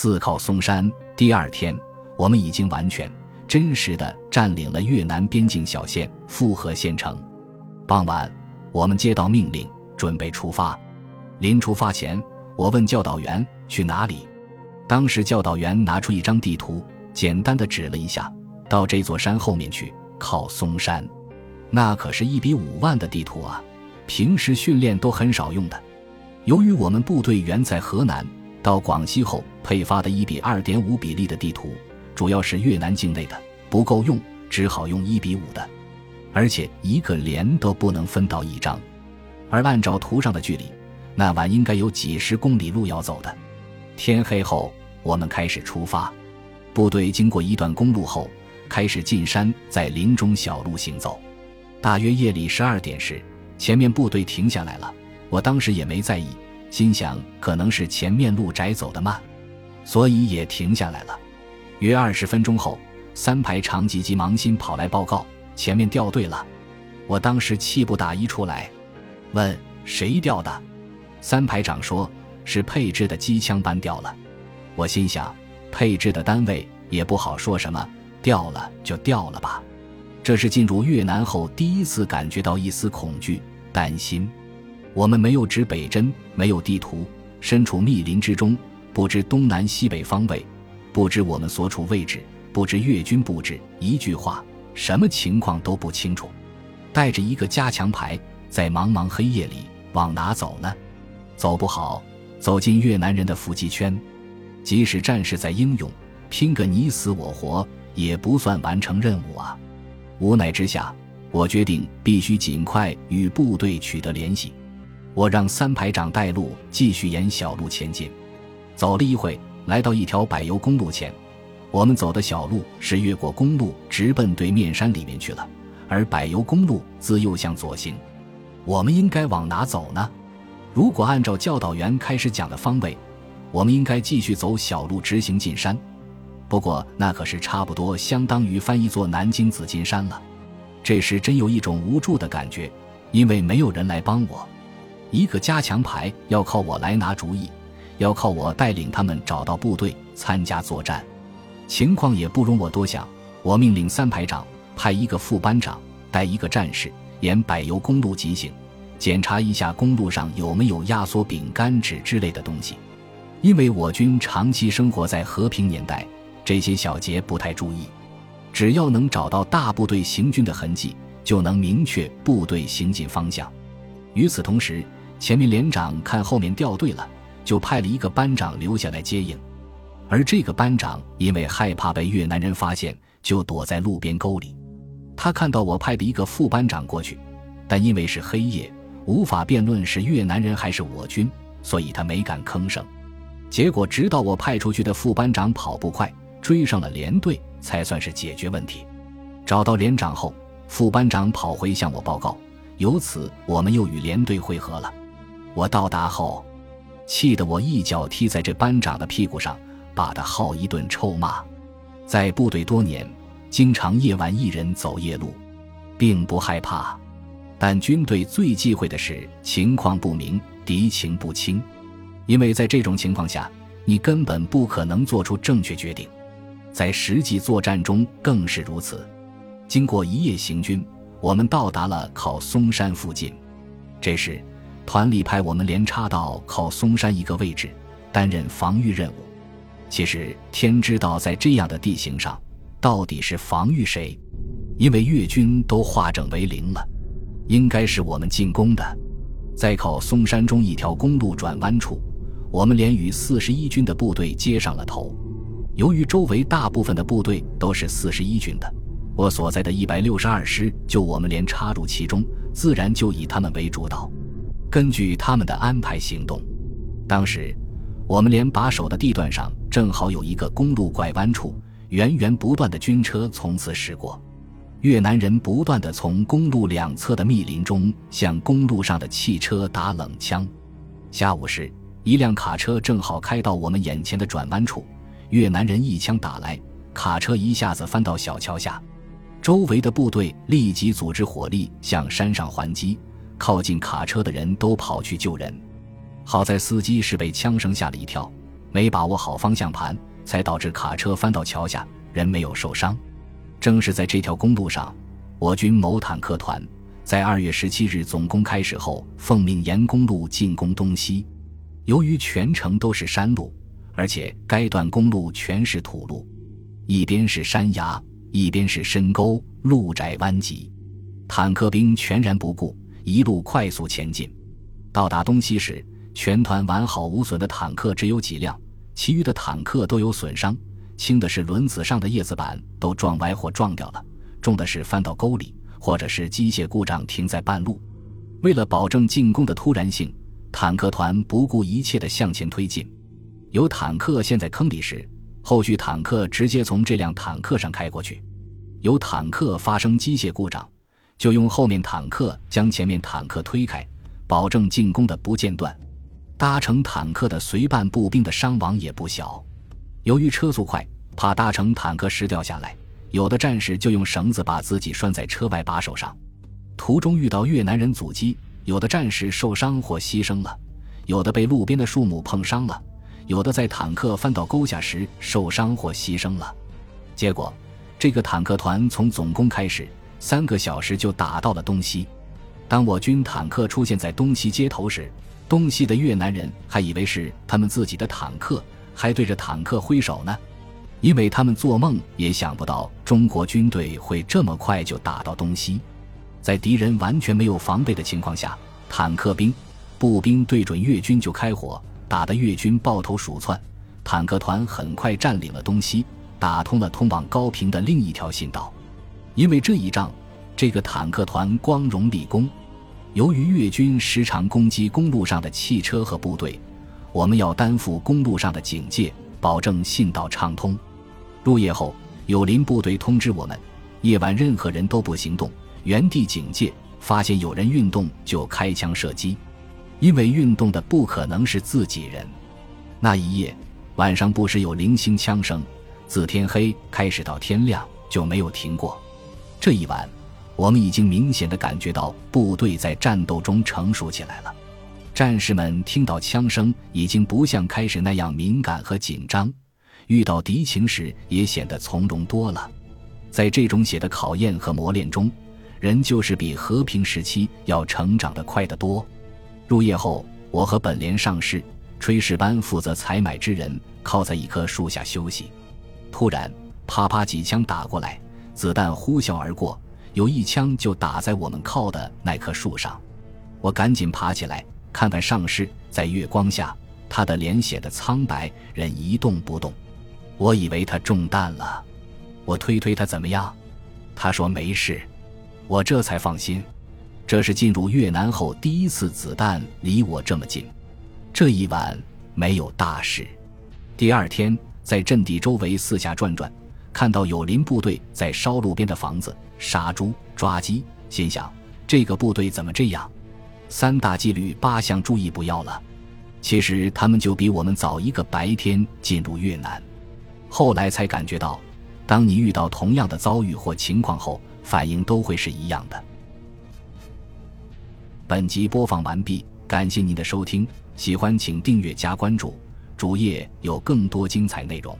自靠松山第二天，我们已经完全真实的占领了越南边境小县富河县城。傍晚，我们接到命令，准备出发。临出发前，我问教导员去哪里。当时教导员拿出一张地图，简单的指了一下，到这座山后面去，靠松山。那可是一比五万的地图啊，平时训练都很少用的。由于我们部队原在河南。到广西后配发的一比二点五比例的地图，主要是越南境内的，不够用，只好用一比五的，而且一个连都不能分到一张。而按照图上的距离，那晚应该有几十公里路要走的。天黑后，我们开始出发。部队经过一段公路后，开始进山，在林中小路行走。大约夜里十二点时，前面部队停下来了。我当时也没在意。心想可能是前面路窄走得慢，所以也停下来了。约二十分钟后，三排长急急忙心跑来报告，前面掉队了。我当时气不打一处来，问谁掉的？三排长说是配置的机枪班掉了。我心想，配置的单位也不好说什么，掉了就掉了吧。这是进入越南后第一次感觉到一丝恐惧、担心。我们没有指北针，没有地图，身处密林之中，不知东南西北方位，不知我们所处位置，不知越军布置，一句话，什么情况都不清楚。带着一个加强牌，在茫茫黑夜里往哪走呢？走不好，走进越南人的伏击圈。即使战士再英勇，拼个你死我活，也不算完成任务啊！无奈之下，我决定必须尽快与部队取得联系。我让三排长带路，继续沿小路前进。走了一会，来到一条柏油公路前。我们走的小路是越过公路，直奔对面山里面去了。而柏油公路自右向左行。我们应该往哪走呢？如果按照教导员开始讲的方位，我们应该继续走小路直行进山。不过那可是差不多相当于翻一座南京紫金山了。这时真有一种无助的感觉，因为没有人来帮我。一个加强排要靠我来拿主意，要靠我带领他们找到部队参加作战，情况也不容我多想。我命令三排长派一个副班长带一个战士沿柏油公路急行，检查一下公路上有没有压缩饼干纸之类的东西，因为我军长期生活在和平年代，这些小节不太注意。只要能找到大部队行军的痕迹，就能明确部队行进方向。与此同时，前面连长看后面掉队了，就派了一个班长留下来接应，而这个班长因为害怕被越南人发现，就躲在路边沟里。他看到我派的一个副班长过去，但因为是黑夜，无法辩论是越南人还是我军，所以他没敢吭声。结果直到我派出去的副班长跑步快，追上了连队，才算是解决问题。找到连长后，副班长跑回向我报告，由此我们又与连队会合了。我到达后，气得我一脚踢在这班长的屁股上，把他好一顿臭骂。在部队多年，经常夜晚一人走夜路，并不害怕。但军队最忌讳的是情况不明、敌情不清，因为在这种情况下，你根本不可能做出正确决定。在实际作战中更是如此。经过一夜行军，我们到达了靠松山附近。这时。团里派我们连插到靠松山一个位置，担任防御任务。其实天知道，在这样的地形上，到底是防御谁？因为越军都化整为零了，应该是我们进攻的。在靠松山中一条公路转弯处，我们连与四十一军的部队接上了头。由于周围大部分的部队都是四十一军的，我所在的一百六十二师就我们连插入其中，自然就以他们为主导。根据他们的安排行动，当时我们连把守的地段上正好有一个公路拐弯处，源源不断的军车从此驶过。越南人不断的从公路两侧的密林中向公路上的汽车打冷枪。下午时，一辆卡车正好开到我们眼前的转弯处，越南人一枪打来，卡车一下子翻到小桥下，周围的部队立即组织火力向山上还击。靠近卡车的人都跑去救人，好在司机是被枪声吓了一跳，没把握好方向盘，才导致卡车翻到桥下，人没有受伤。正是在这条公路上，我军某坦克团在二月十七日总攻开始后，奉命沿公路进攻东西。由于全程都是山路，而且该段公路全是土路，一边是山崖，一边是深沟，路窄弯急，坦克兵全然不顾，一路快速前进。到达东西时，全团完好无损的坦克只有几辆，其余的坦克都有损伤。轻的是轮子上的叶子板都撞歪或撞掉了，重的是翻到沟里，或者是机械故障停在半路。为了保证进攻的突然性，坦克团不顾一切地向前推进。有坦克陷在坑里时，后续坦克直接从这辆坦克上开过去；有坦克发生机械故障，就用后面坦克将前面坦克推开，保证进攻的不间断。搭乘坦克的随伴步兵的伤亡也不小。由于车速快，怕搭乘坦克时掉下来，有的战士就用绳子把自己拴在车外把手上。途中遇到越南人阻击，有的战士受伤或牺牲了，有的被路边的树木碰伤了，有的在坦克翻到沟下时受伤或牺牲了。结果，这个坦克团从总攻开始三个小时就打到了东西。当我军坦克出现在东西街头时，东西的越南人还以为是他们自己的坦克。还对着坦克挥手呢，因为他们做梦也想不到中国军队会这么快就打到东西。在敌人完全没有防备的情况下，坦克兵、步兵对准越军就开火，打得越军抱头鼠窜。坦克团很快占领了东西，打通了通往高平的另一条信道。因为这一仗，这个坦克团光荣立功。由于越军时常攻击公路上的汽车和部队。我们要担负公路上的警戒，保证信道畅通。入夜后，友邻部队通知我们，夜晚任何人都不行动，原地警戒。发现有人运动就开枪射击，因为运动的不可能是自己人。那一夜晚上不时有零星枪声，自天黑开始到天亮就没有停过。这一晚，我们已经明显的感觉到部队在战斗中成熟起来了。战士们听到枪声，已经不像开始那样敏感和紧张，遇到敌情时也显得从容多了。在这种血的考验和磨练中，人就是比和平时期要成长得快得多。入夜后，我和本连上士、炊事班负责采买之人靠在一棵树下休息。突然，啪啪几枪打过来，子弹呼啸而过，有一枪就打在我们靠的那棵树上。我赶紧爬起来。看看上士，在月光下，他的脸显得苍白，人一动不动。我以为他中弹了，我推推他怎么样？他说没事，我这才放心。这是进入越南后第一次子弹离我这么近。这一晚没有大事。第二天在阵地周围四下转转，看到友邻部队在烧路边的房子，杀猪抓鸡，心想这个部队怎么这样？三大纪律八项注意不要了。其实他们就比我们早一个白天进入越南，后来才感觉到，当你遇到同样的遭遇或情况后，反应都会是一样的。本集播放完毕，感谢您的收听，喜欢请订阅加关注，主页有更多精彩内容。